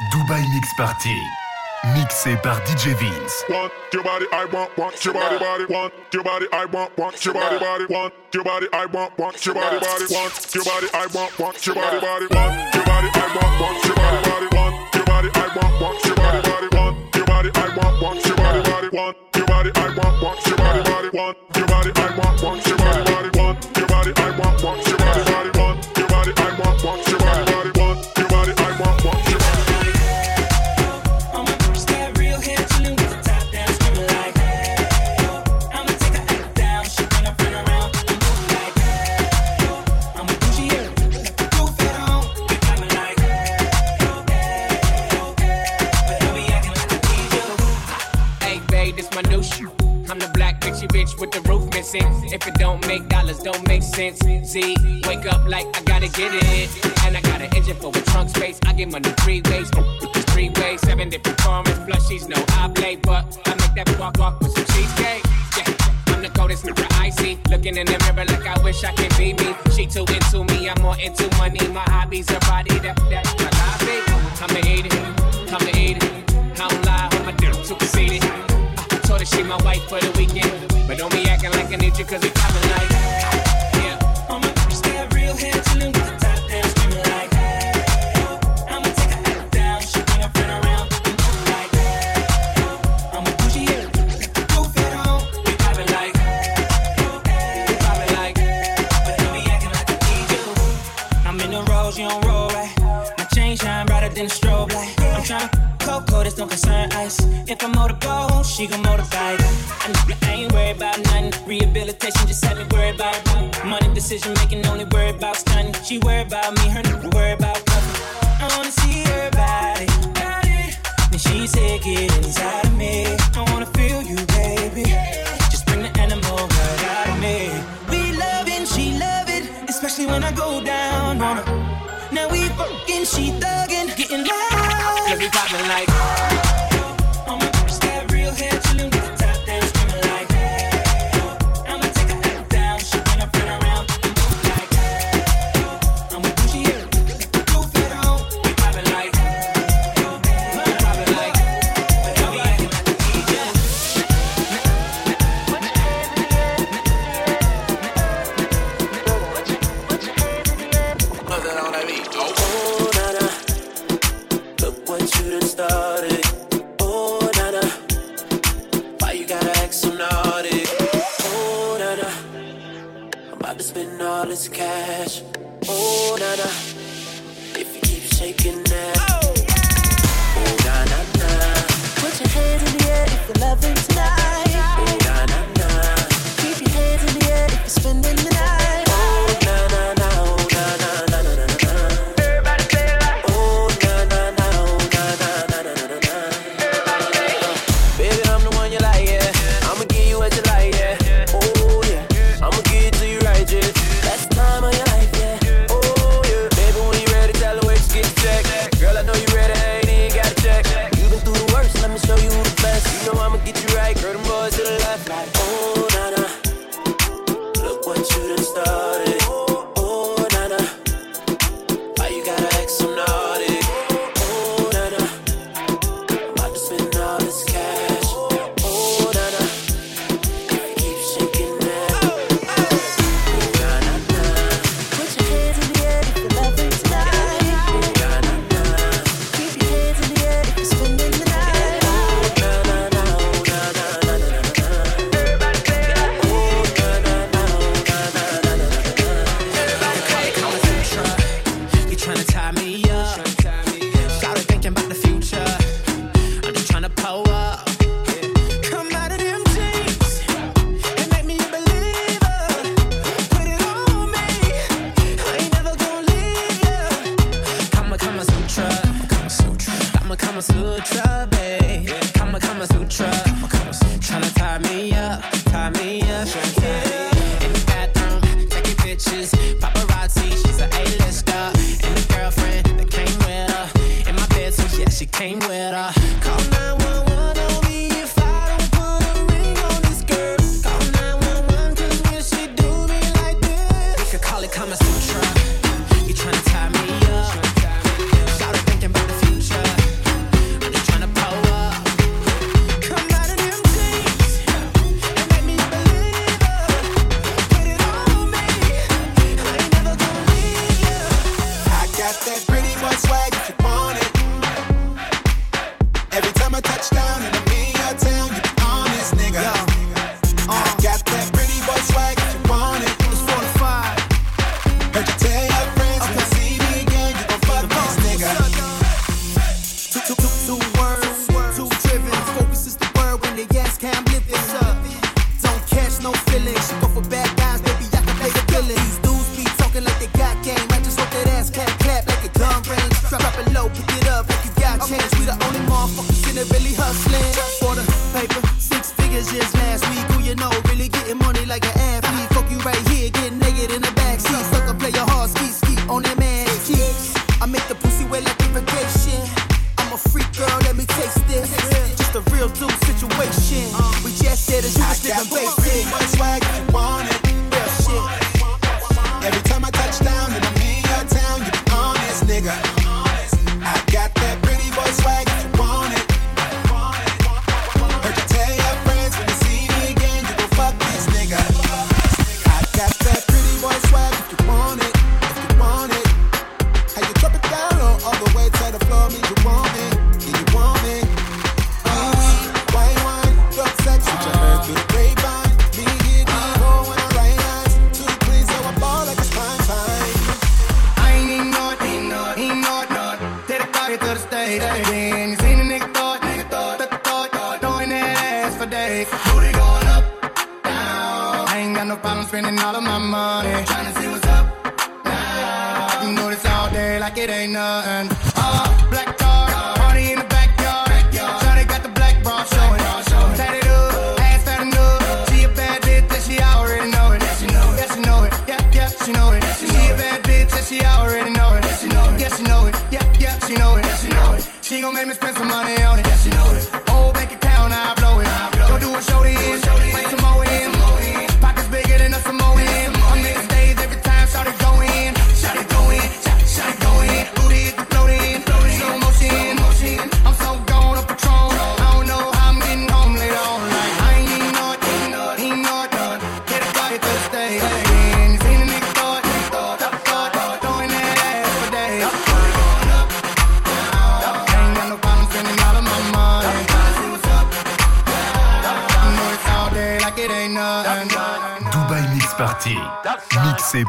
Dubai Mix Party. Mixé par DJ Vince. Want your body, I want, want your body, body, want your body, I want, want your body, body, want your body, I want, want your body, body, want your body, I want, want your body, body, want your body, I want, want your body, body, want your body, I want, want your body, body, want your body, I want, want your body, body, want your body, I want, want your body, body, want your body, I want, want your body, body, want your body, I want, If it don't make dollars, don't make sense. Z, wake up like I gotta get it. And I got an engine for a trunk space. I get money three ways. Three ways, seven different formats. Plushies, no play, but I make that walk walk with some cheesecake. Yeah. I'm the coldest nigga I see. Looking in the mirror like I wish I could be me. She too into me, I'm more into money. My hobbies are body, that, that, my hobby. I'ma eat it, I'ma eat it. I don't lie, I'm a dirt. I told her she my wife for the weekend. But don't be acting like I need you, cause we poppin' like. Yeah. I'ma stay real here, chillin' with this don't concern ice. If I motorboat, she gon' motorbike. I, know I ain't worried about nothing. Rehabilitation just had me worried about money decision making, only worried about stunning. She worried about me, her nigga worried about nothing. I wanna see her body. Then she said, get inside of me. I wanna feel you, baby. Just bring the animal right out of me. We love it, she love it, especially when I go down on her. Now we fucking, she thuggin', getting loud. Cause we poppin' like.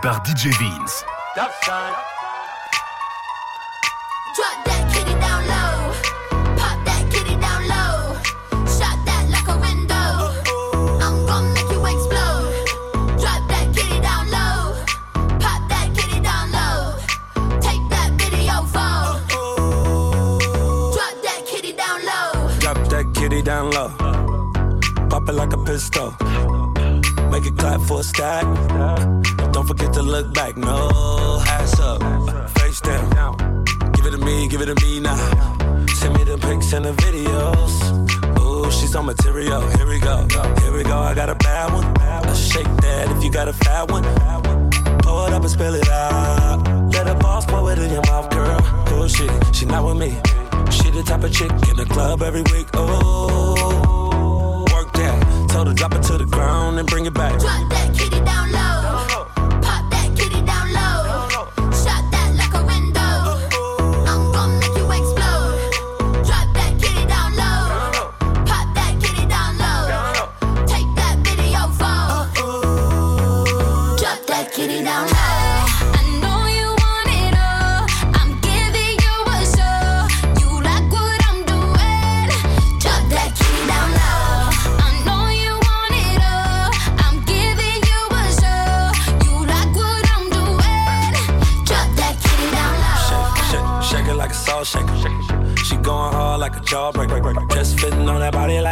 par DJ V. bullshit. She not with me. She the type of chick in the club every week. Oh, work that. Told her drop it to the ground and bring it back. Drop that kitty down low.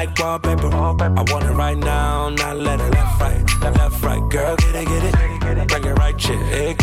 like wallpaper. I want it right now, not let it left, right, left, right. Girl, get it, get it. Bring it right, chick.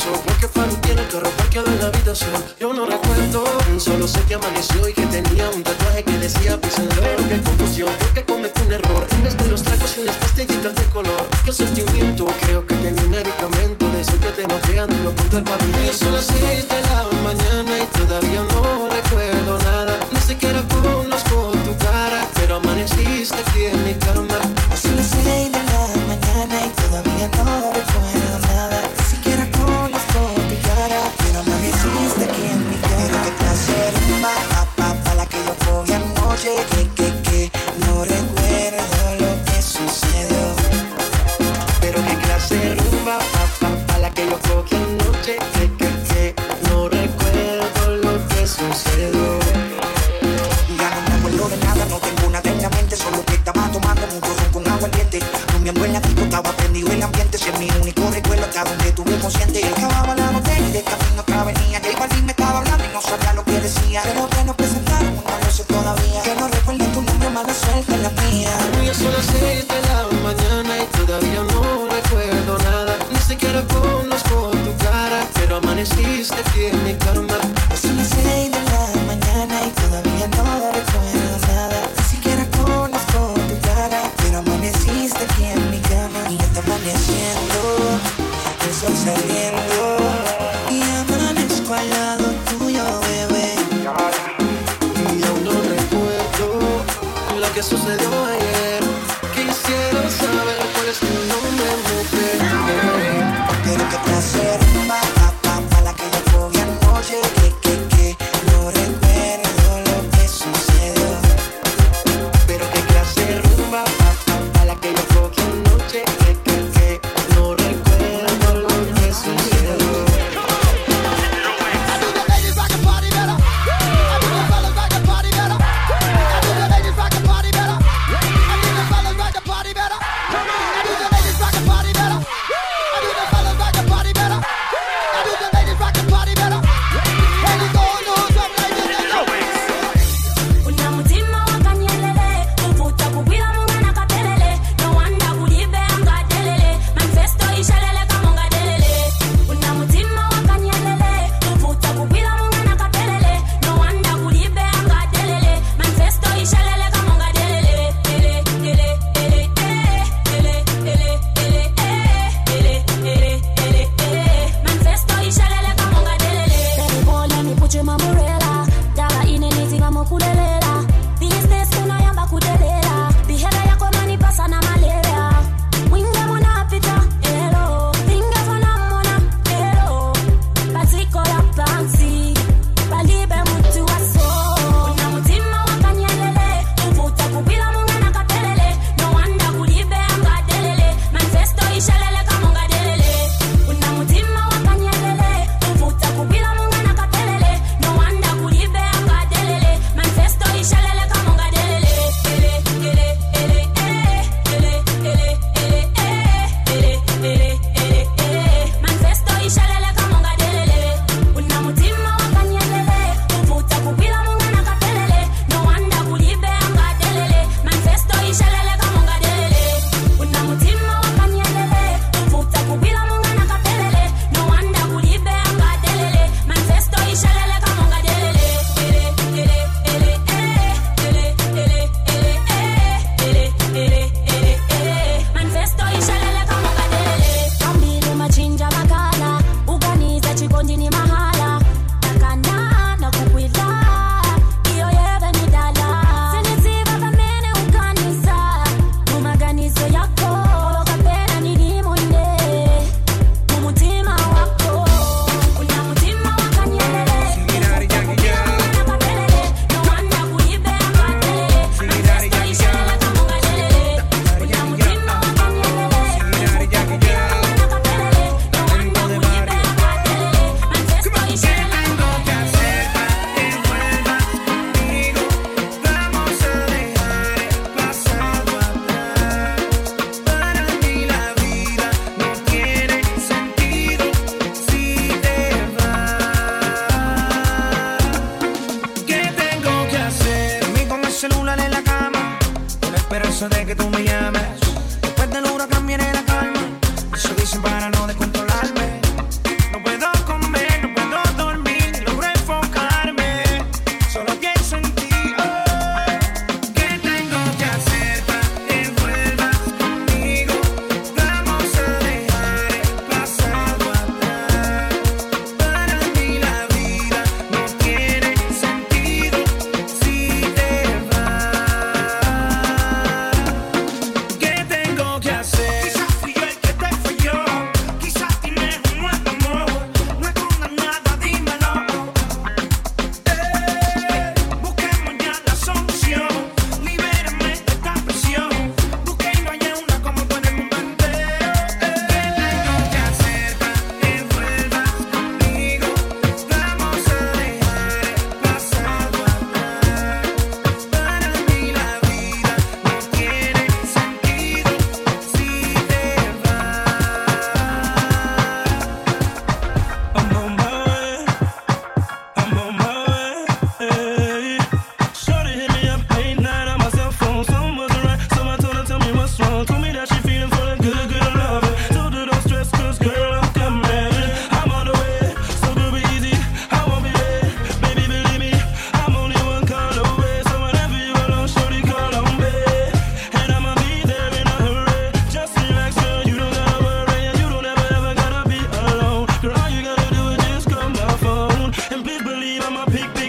pasó, porque tiene el carro parqueado en la habitación. Yo no recuerdo, solo sé que amaneció y que tenía un tatuaje que decía pues pisadero. Qué confusión, porque cometí un error. En vez de los tragos y las pastillitas de color, qué sentimiento, creo que tenía un medicamento. De eso que te noquean, lo apunta el pavimento. Solo sé my peak.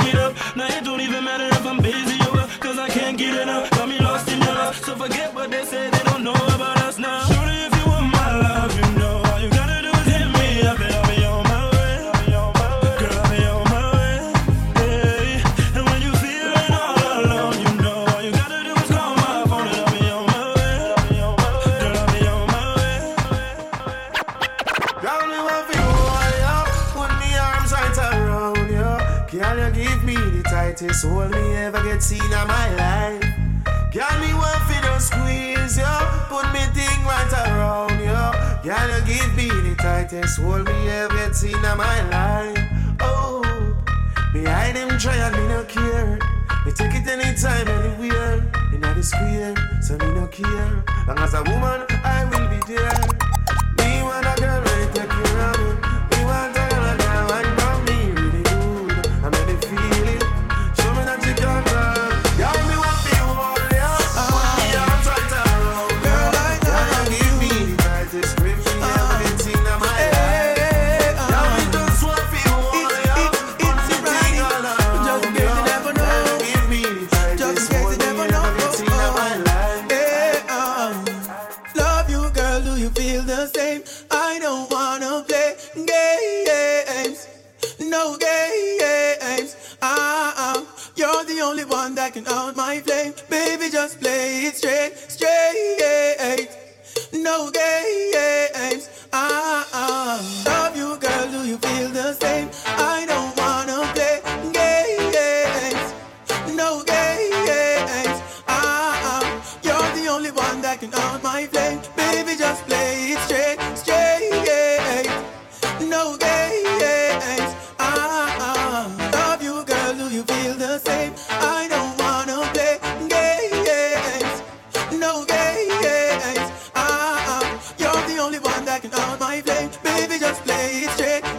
sold me seen in my life. Oh, behind him try and me no care. Me take it anytime, anywhere. In the square, so me no care. Long as a woman, I will be there. baby, just play it straight.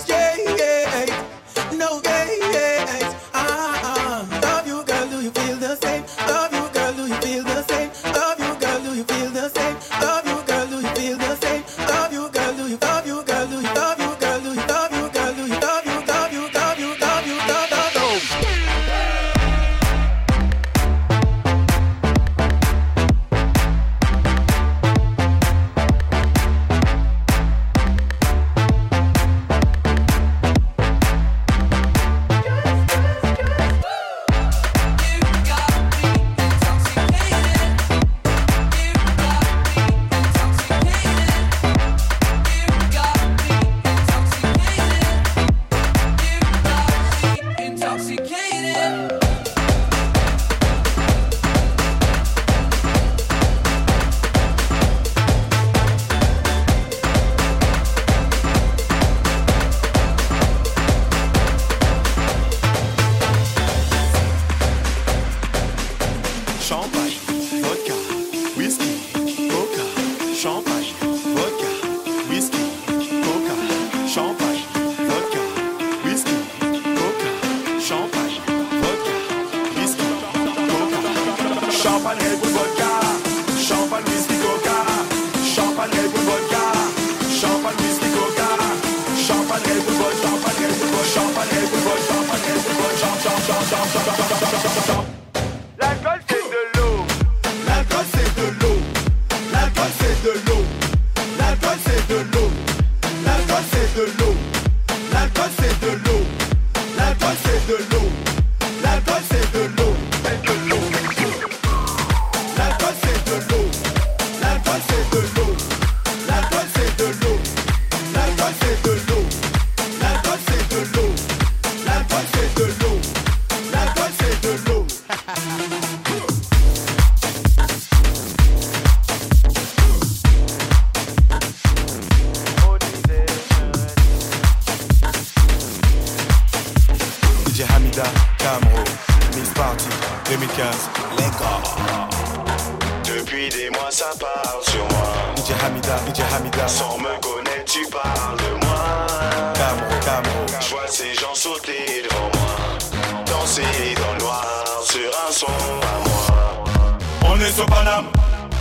Sans me connaître, tu parles de moi. Camero, Camero. Je vois ces gens sauter devant moi. Danser dans le noir sur un son à moi. On est sur Paname.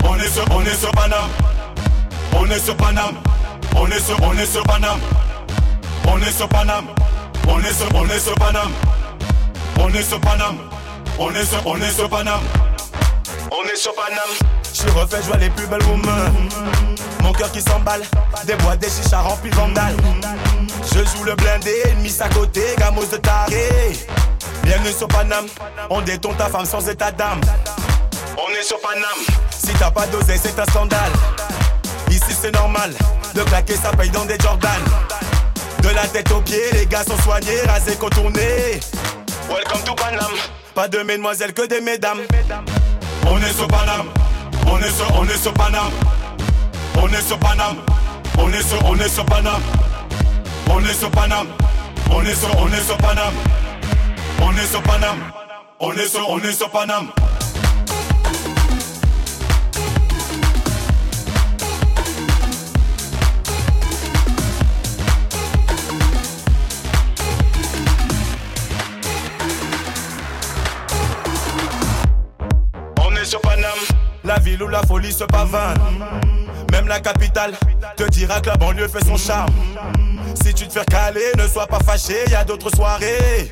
On est sur, on est sur Paname. On est sur Paname. On est sur, on est sur Paname. On est sur Paname. On est sur, on est sur Paname. On est sur Paname. On est sur, on est sur Paname. On est sur suis refait, je vois les plus belles women. Mon cœur qui s'emballe, des bois, des chichas remplis vandales. Je joue le blindé, ennemi à côté, gamos de taré. Bienvenue sur Paname, on détonne ta femme sans état d'âme. On est sur Paname, si t'as pas dosé, c'est un scandale. Ici c'est normal, de claquer ça paye dans des Jordan. De la tête aux pieds, les gars sont soignés, rasés, contournés. Welcome to Paname, pas de mesdemoiselles que des mesdames. On est sur Paname, on est sur, on est sur Paname. On est sur Paname, on est sur, on est sur Paname. On est sur Paname, on est sur, on est sur Paname. On est sur Paname, on est sur, on est sur Paname. Où la folie se pavane. Même la capitale te dira que la banlieue fait son charme. Si tu te fais caler, ne sois pas fâché, y a d'autres soirées.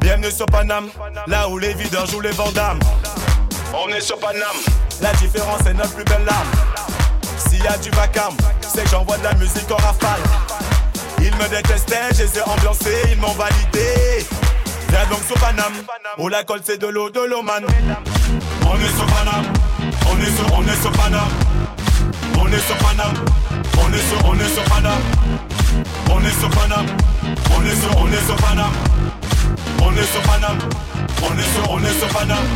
Bienvenue sur Paname, là où les videurs jouent les vendames. On est sur Paname, la différence est notre plus belle larme. S'il y a du vacarme, c'est que j'envoie de la musique en rafale. Ils me détestaient, je les ai ambiancés, ils m'ont validé. Viens donc sur Paname, où la colle c'est de l'eau, de l'eau. On est sur on est sur, on est sur Paname. On est sur Paname, on est sur, on est sur Paname. On est sur Paname, on est sur, on est sur Paname. On est sur Paname, on est sur, on est sur Paname.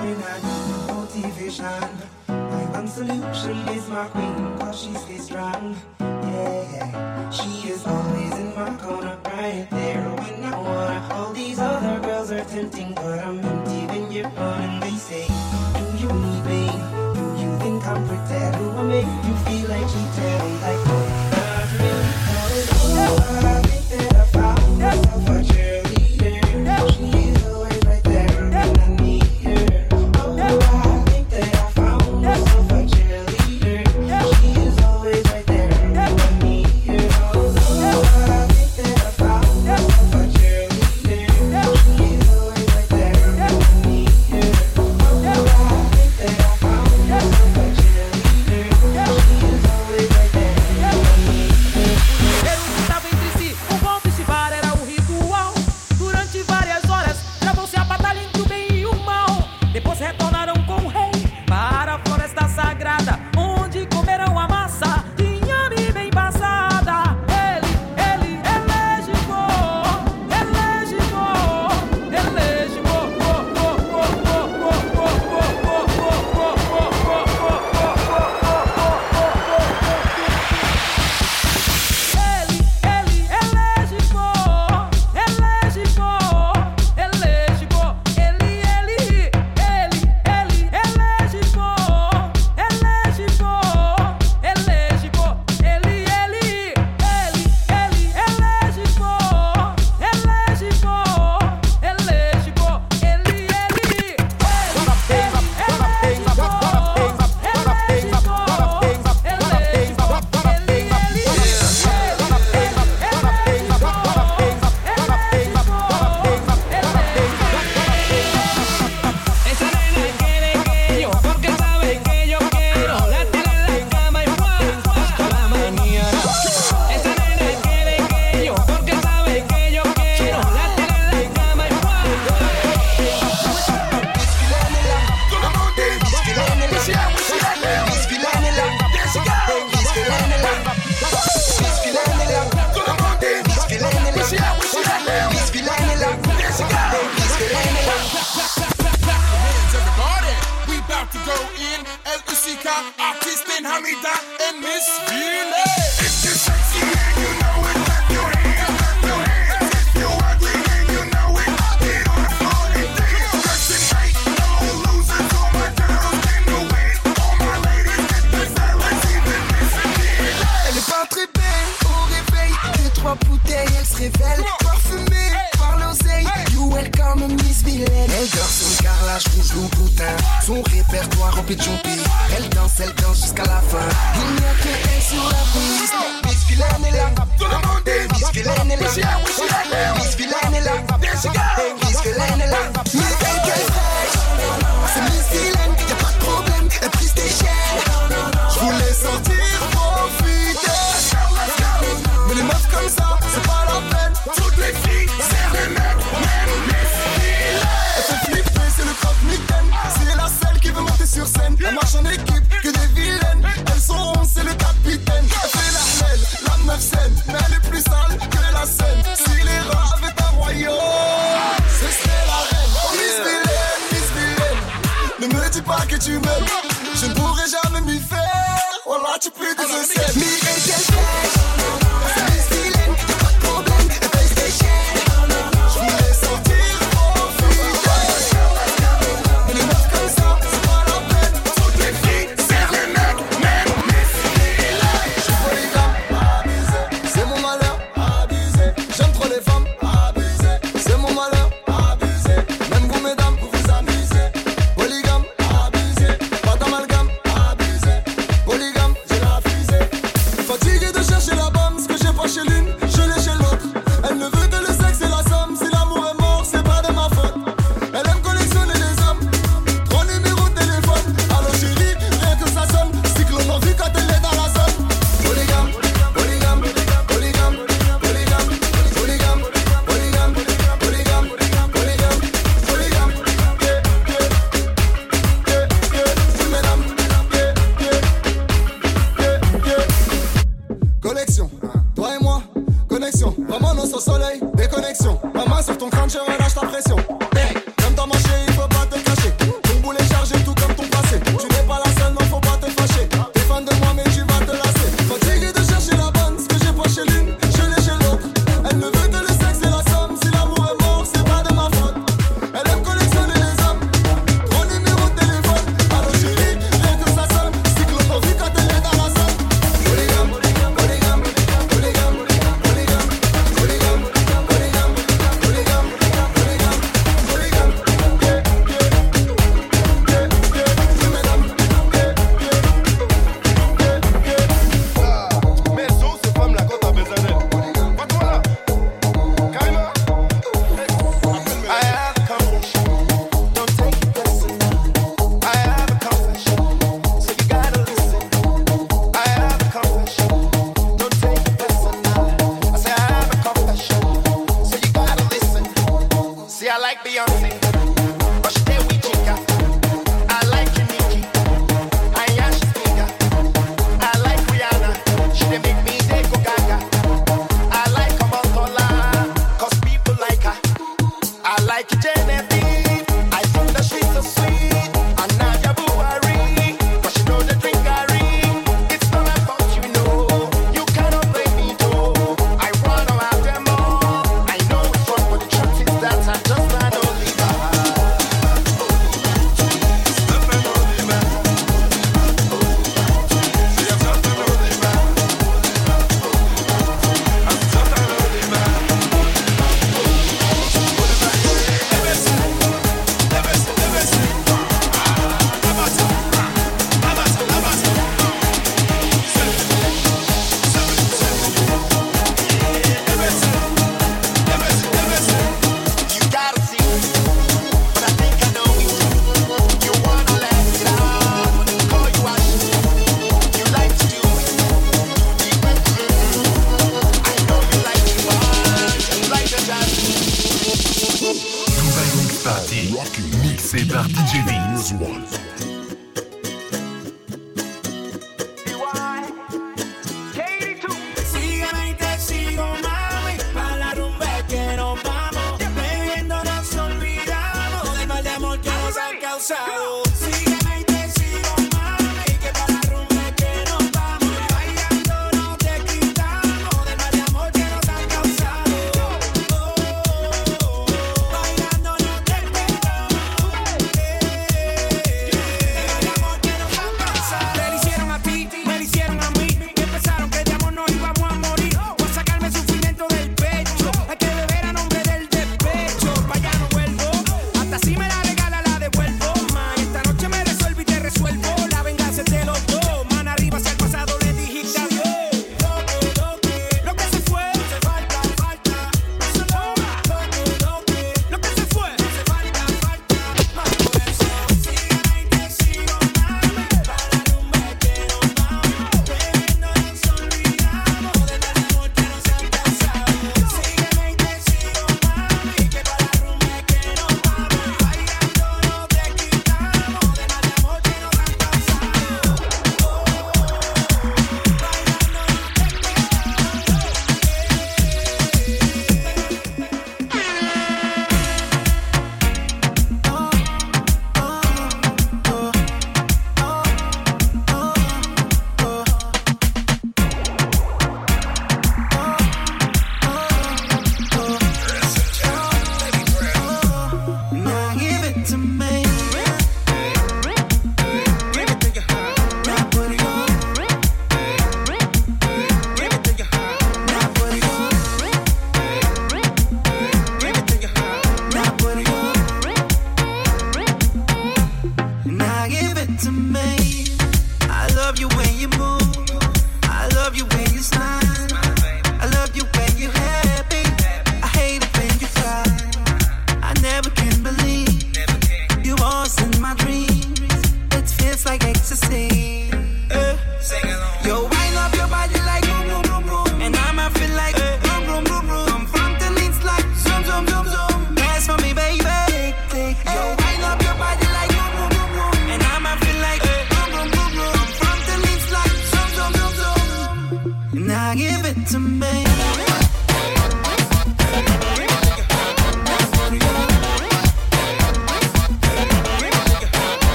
when I need motivation. My one solution is my queen, cause she stays strong. Yeah, she is always in my corner, right there when I wanna. All these other girls are tempting, but I'm empty when you're gone. And they say, Do you need me? Do you think I'm pretend? Do I make you feel like cheating? Like,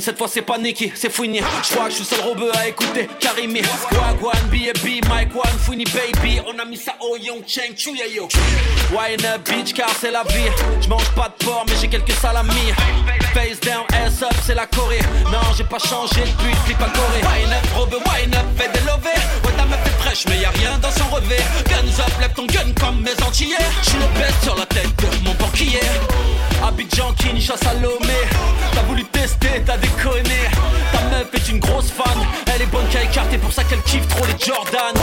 Cette fois c'est pas Nicky, c'est Fouini. Je crois que je suis seul robeux à écouter Karimi. Squagwan, B&B, Mike One, Fouini Baby. On a mis ça au Young Cheng, Chuya Yo. Wine up, bitch, car c'est la vie. Je mange pas de porc, mais j'ai quelques salamis. Face down, ass up, c'est la Corée. Non, j'ai pas changé depuis flip à Corée. Wine up, robeux, wine up, fait des lovés? Ouais, ta meuf est fraîche, mais y a rien dans son revêt. Guns up, lève ton gun comme mes antillais. J'suis le best sur la tête de mon banquier. Abidjan, Kinshasa, Lomé T'as voulu tester, t'as déconné. Ta meuf est une grosse fan. Elle est bonne qu'à écarter pour ça qu'elle kiffe trop les Jordan.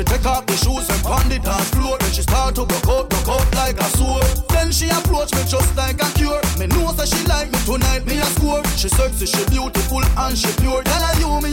she take off the shoes and pound it on floor. Then she start to broke out, broke out like a sword. Then she approach me just like a cure. Me know that she like me tonight, me a score. She sexy, she beautiful and she pure. Tell her you me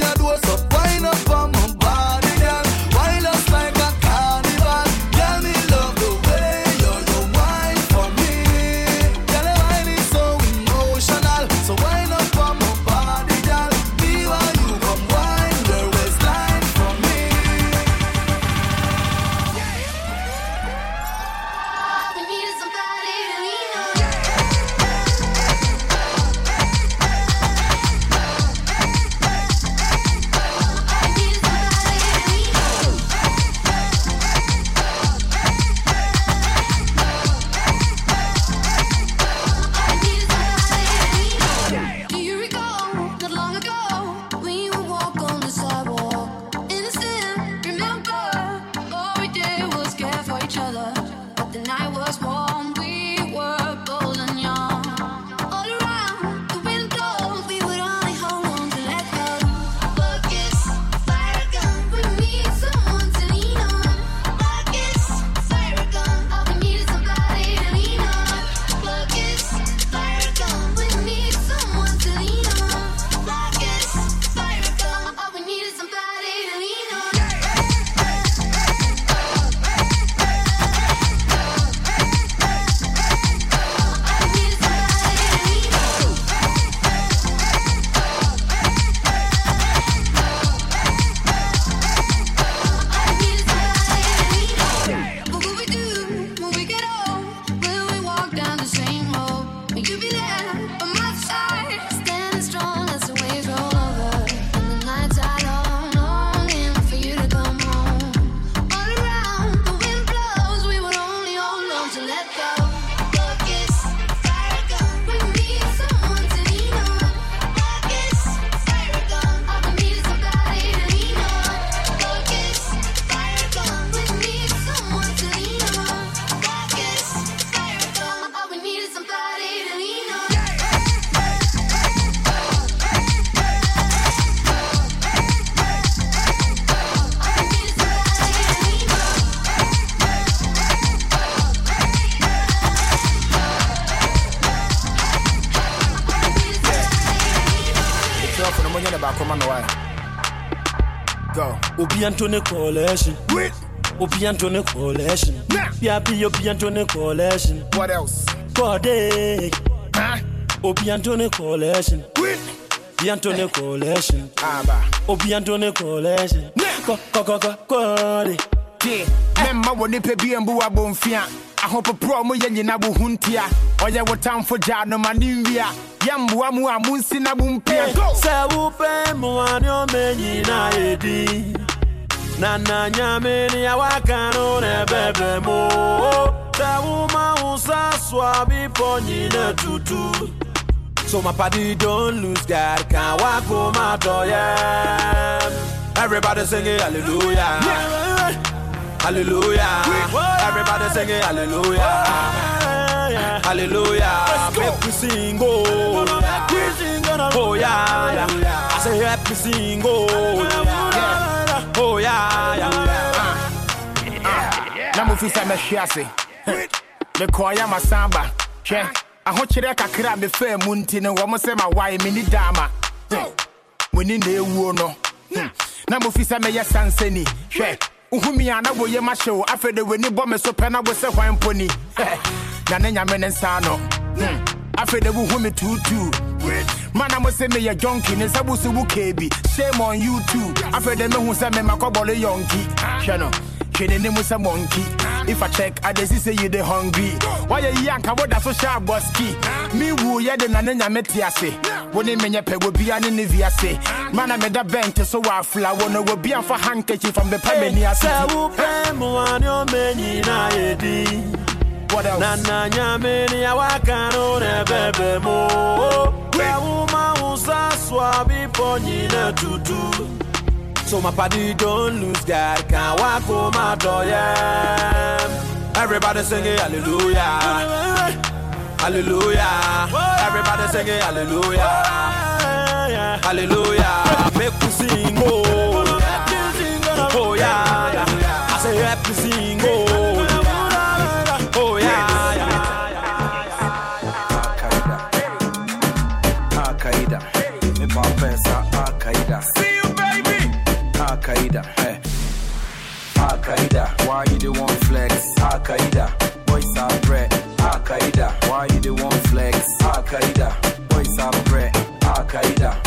don't know why. Go. Obi Anthony Coalition. Wait. Obi Anthony Coalition. Nah. BRB Obi Anthony Coalition. What else? Kodak. Huh? Obi Anthony Coalition. Wait. Obi Anthony Coalition. Ah, Obi Anthony Coalition. Nah. Ko ko ko ko. Kodak. Yeah. Remember when they pay BMB abomfia ahopoporɔ mo yɛ nyina bo ho ntia ɔyɛ wo tamfo gyaa no ma ne nwia yɛmboa mu a monsi na mompia Sɛ wopɛ mmoa ne ɔma nyinaa yɛdi na na nyame ne awaka no ɛbɛbɛ mu sɛ woma wo sa so a bepɔ nyina tutu. So my party don't lose God Can't walk home my door yeah. Everybody singing hallelujah Hallelujah. Everybody singing hallelujah. Hallelujah. Make we sing oh. Oh yeah, yeah. I say happy sing oh. Yeah. Oh yeah, yeah. na mofi sɛ mɛhwe ase mekɔɔyɛ masamba hwɛ ahokyerɛ kakra a mefaa mu nti no wɔm sɛ mawae menni daama muni na ɛwuo no na mofi sɛ mɛyɛ sansani hwɛ Uhumi ana wo ye masho afede we ni bome so pena wo se wine pony. na ne nyame sano. nsa no afede wo humi tutu man I'm say me a junkie ne sabu su K B. kebi shame on you too. Afede me hu se me makobole yonki hwe no kidding him with a monkey. If I check, I just say you the hungry. Why you yank? I would so sharp busky. Me woo, yeah, the nana metiase. When it menya peg will be an inviase. Man, I made a bent so I flower. No, will be for handkerchief from the Pamania. What else? Nana Yamini, I can't own more. Where woman was a swabby pony to do so my party don't lose God Can't walk home my door yeah. Everybody singing hallelujah. Hallelujah. Everybody singing hallelujah. Hallelujah. Make we sing oh Oh yeah. I say happy sing oh Oh Al-Qaeda. Why you the one flex? Al-Qaeda. Boys are bread. Al-Qaeda. Why you the one flex? Al-Qaeda. Boys are bread. Al-Qaeda.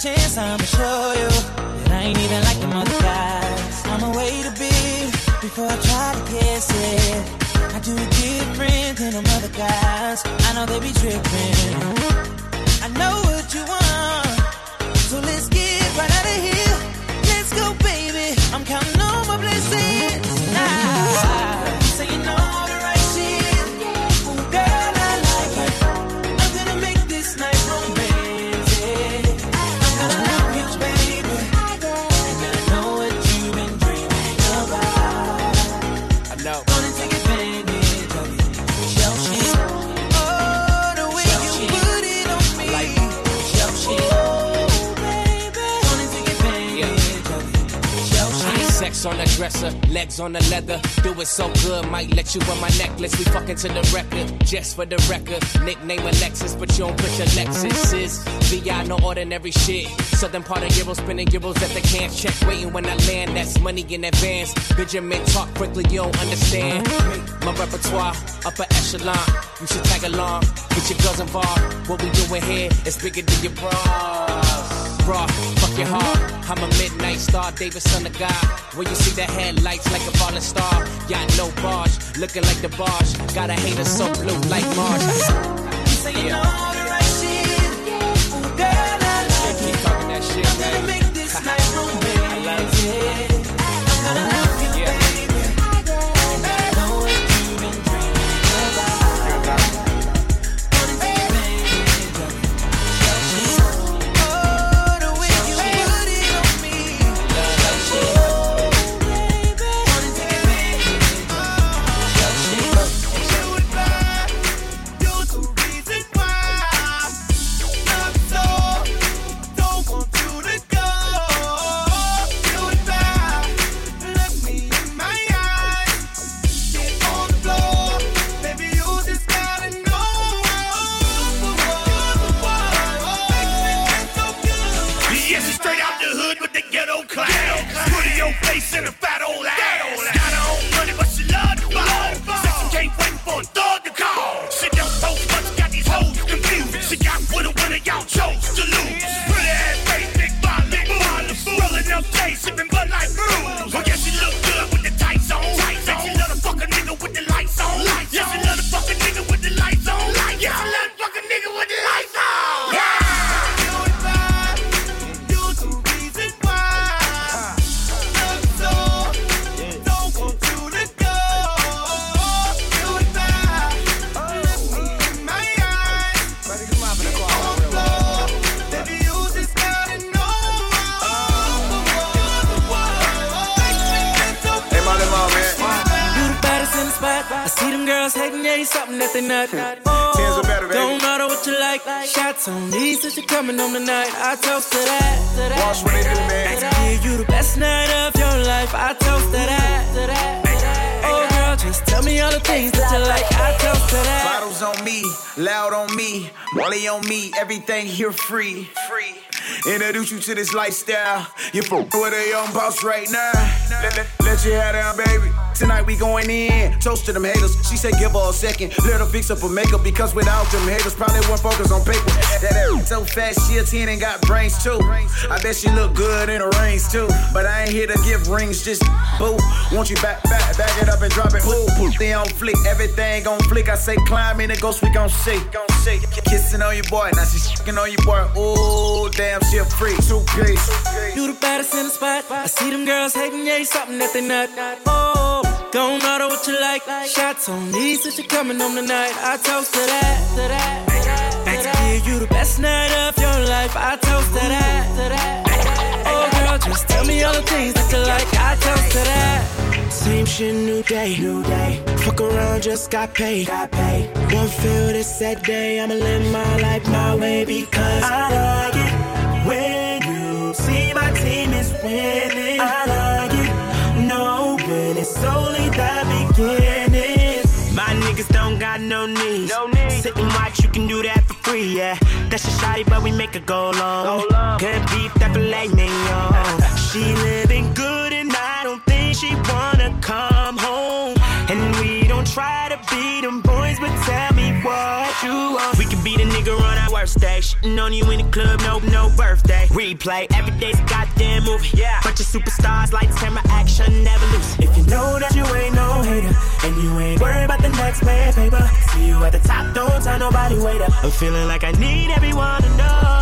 chance, I'ma show you. so good, might let you wear my necklace. We fucking to the record, just for the record. Nickname Alexis, but you don't put your Lexus is VI, no ordinary shit. Southern part of Euro, spinning euros at the can't check. Waiting when I land, that's money in advance. Benjamin, talk quickly, you don't understand. My repertoire, upper echelon. You should tag along, get your girls involved. What we doing here is bigger than your bras. Bra, fuck your heart. I'm a midnight star, David son of God. When you see the headlights like a falling star, got no barge, looking like the barge. Got a hater so blue like Mars. Yeah. Introduce you to this lifestyle. You for with a young boss right now. Let, let, let your baby. Tonight we going in. Toast to them haters. She said give her a second. Let her fix up her makeup because without them haters, probably won't focus on paper. That so fat, she a 10 and got brains too. I bet she look good in her rings too. But I ain't here to give rings, just boo. Want you back, back, back it up and drop it. Ooh. They on flick, everything on flick. I say climb in the ghost, we gon' see. Kissing on your boy, now she shaking on your boy. Ooh, damn, she a freak. Two piece. You the baddest in the spot. I see them girls hating, yeah, something that they not. Oh, don't matter what you like. Shots on me since you're coming home tonight. I toast to that. To that. Next year, you the best night of your life. I toast to that. To that. Oh, girl, just tell me all the things that you like. I toast to that. Same shit, new day, new day. Fuck around, just got paid, got paid. One feel this sad day, I'ma live my life my way because I like it when you see my team is winning. My niggas don't got no knees. No knees. Sit and watch, you can do that for free, yeah. That's your shawty, but we make her go long. Good beef, that filet mignon. she living good and I don't think she wanna come home. And we don't try to be them boys, but tell me what you want. We can be the nigga on our worst day. Shitting on you in the club, no, no birthday. Replay, every day's a goddamn movie. Yeah. Bunch of superstars, lights, camera, action, never lose. If you know that you ain't no hater, and you ain't worried about the next man paper, see you at the top, don't tell nobody wait up. I'm feeling like I need everyone to know.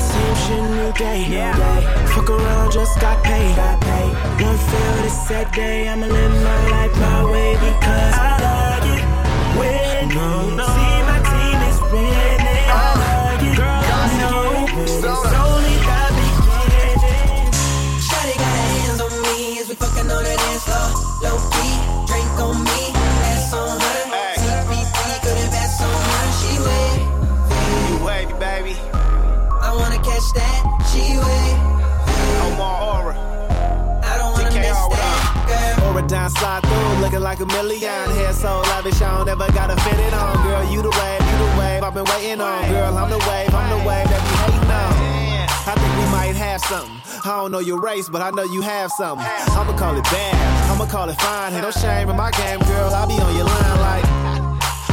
Same shit, new day, new day. Fuck around, just got paid, got paid. One feel this sad day, I'ma live my life my way because I like you see my team is winning. Girl, I know it's only the beginning. Shawty got her hands on me as we fucking on the dance floor. Low key, looking like a million. Hair so lavish, I don't ever gotta fit it on. Girl, you the wave, you the wave I've been waiting on. Girl, I'm the wave, I'm the wave that be hating on. I think we might have something. I don't know your race, but I know you have something. I'ma call it bad, I'ma call it fine. Ain't no shame in my game, girl. I'll be on your line like.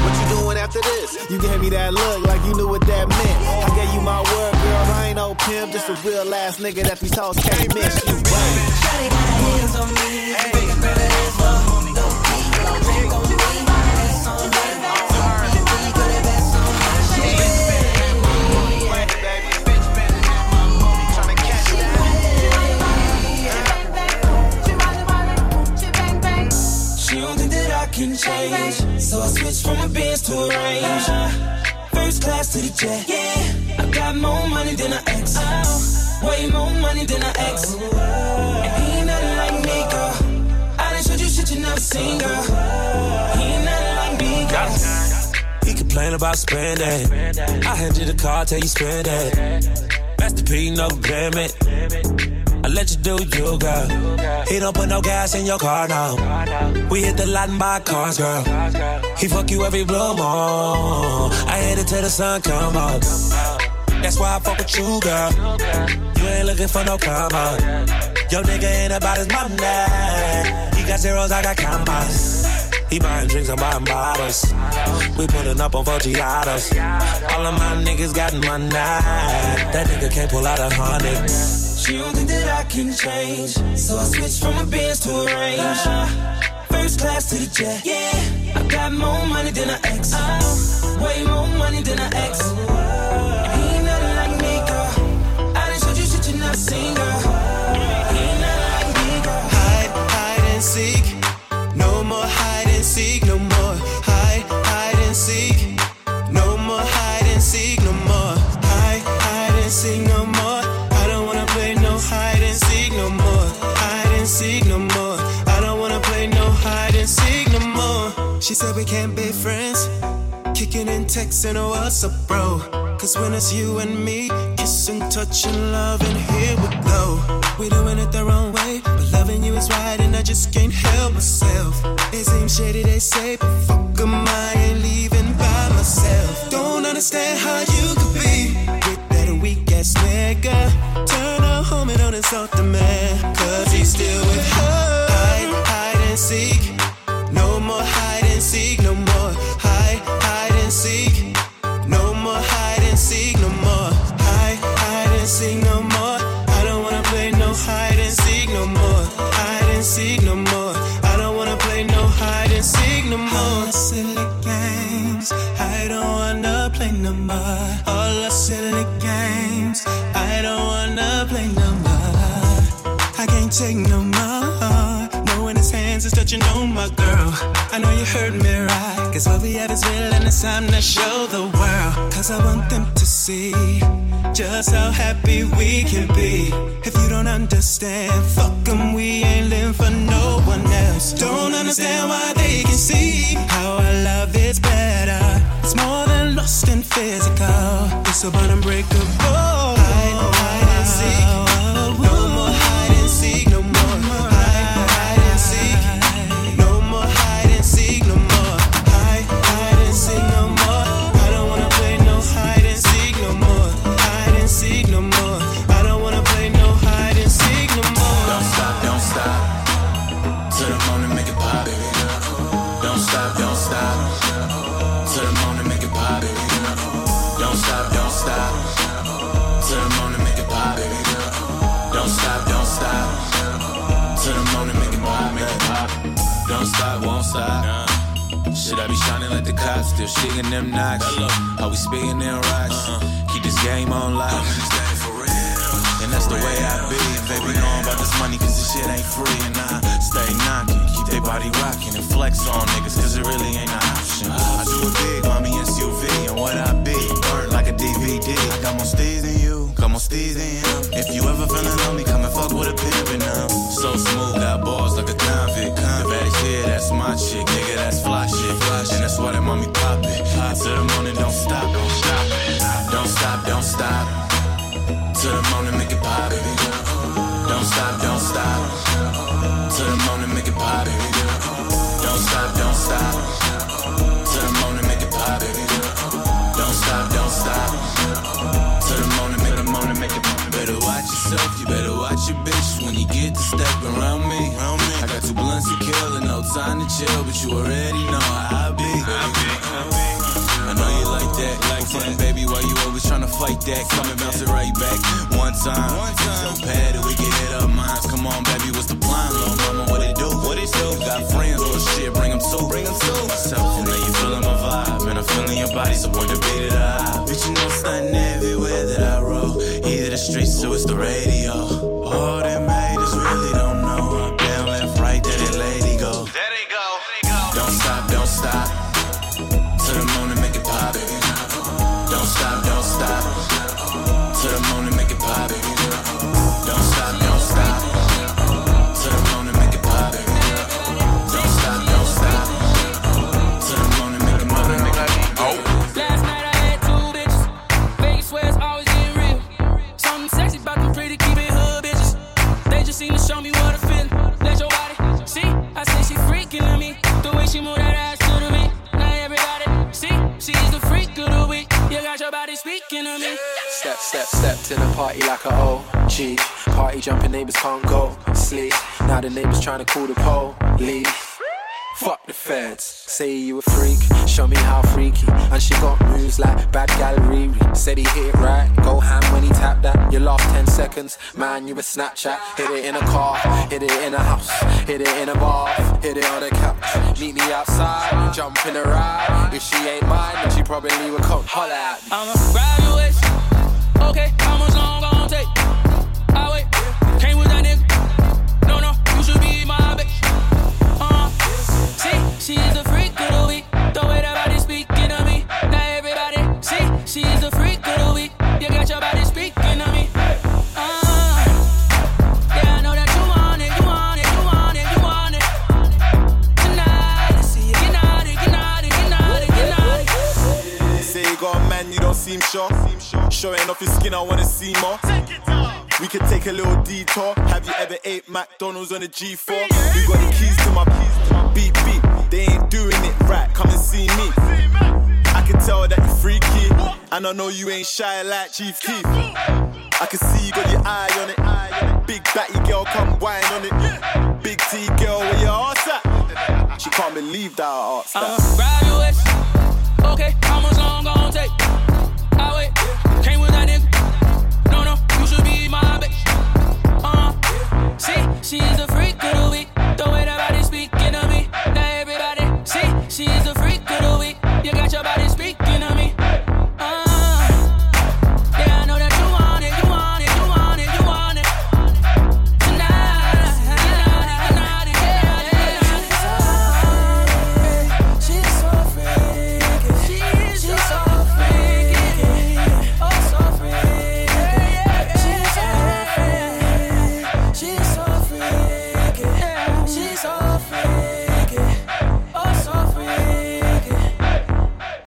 What you doing after this? You gave me that look like you knew what that meant. I gave you my word, girl. I ain't no pimp, just a real ass nigga that these hoes can't miss. You wait. Shawty got her hands on me as can change, so I switched from a Benz to a Range. First class to the jet. Yeah, I got more money than an ex. Way more money than an ex. And he ain't nothing like me, girl. I done showed you shit you never seen, girl. He ain't nothing like me, girl. He complain about spending. I hand you the car, tell you spend it. Master P, no limit. Let you do you, girl. He don't put no gas in your car now. We hit the lot and buy cars, girl. He fuck you every blue moon. I hit it till the sun come up. That's why I fuck with you, girl. You ain't looking for no karma. Yo, nigga ain't about his money. He got zeros, I got commas. He buying drinks, I'm buying bottles. We putting up on 40 autos. All of my niggas got money. That nigga can't pull out a hundred. She don't think that I can change, so I switched from a Benz to a Range. First class to the jet. Yeah, I got more money than an ex. Way more money than an ex. He ain't nothing like me, girl. I done showed you shit you never seen, girl. Ain't nothing like me, girl. Hide, hide and seek. No more hide and seek, no more. We can't be friends. Kicking and texting, oh, what's up, bro? Cause when it's you and me, kissing, touching, loving, here we go. We doing it the wrong way, but loving you is right, and I just can't help myself. It seems shady, they say, but fuck 'em, I ain't leaving by myself. Don't understand how you could be with that weak ass nigga. Turn a home and don't insult the man, cause he's still with her. Hide, hide and seek. Take no more. No Knowing his hands is touching on my girl. I know you heard me right. Cause what we have is real and it's time to show the world. Cause I want them to see just how happy we can be. If you don't understand, fuck 'em, we ain't living for no one else. Don't understand why they can see how our love is better. It's more than lost and physical. It's about unbreakable. Won't stop. Shit, I be shining like the cops, still shitting them knocks. How we spitting them rocks. Keep this game on lock. And that's the way I be. Baby, know about this money cause this shit ain't free. And I stay knocking, keep they body rocking and flex on niggas cause it really ain't an option. I do it big, mommy SUV, and what I be, burnt like a DVD. I got more steez than you, got more steez than him. If you ever feeling lonely, come and fuck with a pimp and I'm so smooth, got balls like a. The that's my chick, nigga, that's fly shit. And that's why that mommy pop it. Till the morning, don't stop, don't stop, don't stop, don't stop. Till the morning, make it pop, baby. Don't stop, don't stop. Till the morning, make it pop, baby. Don't stop, don't stop. Till the morning, make it pop, baby. Don't stop, don't stop. Till the morning, make the morning, make it pop. Better watch yourself, you better watch your bitch when you get to step around me. Got two blunts to kill and no time to chill, but you already know how I be. I know you like that, like that, baby. Why you always tryna fight that? Come and bounce it right back. One time, one time. So it, we get it up, minds. Come on, baby, what's the plan, little mama? What it do? What it do? Got friends, little shit, bring them too. Bring them too. Myself, and now you feeling my vibe, and I'm feeling your body, so point the beat it up. Bitch, you know I'm stunting everywhere that I roll. Either the streets or it's the radio. All Step, in a party like a OG. Party jumping neighbors can't go sleep. Now the neighbors trying to call the police. Fuck the feds. Say you a freak, show me how freaky. And she got moves like bad gal Riri. Said he hit it right, go ham when he tapped that. You lost 10 seconds, man, you a Snapchat. Hit it in a car, hit it in a house, hit it in a bar, hit it on a couch. Meet me outside, jump in a ride. If she ain't mine, then she probably would come holler at me. Waist. Okay, how much long gon' take? I wait. Came with that nigga. No, no, you should be my bitch. Uh, -huh. see, she's a freak of the week. The way that body speaking to me. Now everybody, see, she's a freak of the week. You got your body speaking to me. seem sure Showing off your skin, I wanna see more. We could take a little detour. Have you ever ate McDonald's on a G4? You got the keys to my beep beep. They ain't doing it right. Come and see me. I can tell that you're freaky, and I know you ain't shy like Chief Keef. I can see you got your eye on it. Big batty girl, come whine on it. Big T girl, where your ass at? She can't believe that I asked that. I'ma grab your waist. Okay, how much long gon' take? highway. Came with that nigga. No, no, you should be my bitch. Uh, see, she's a freak, girl.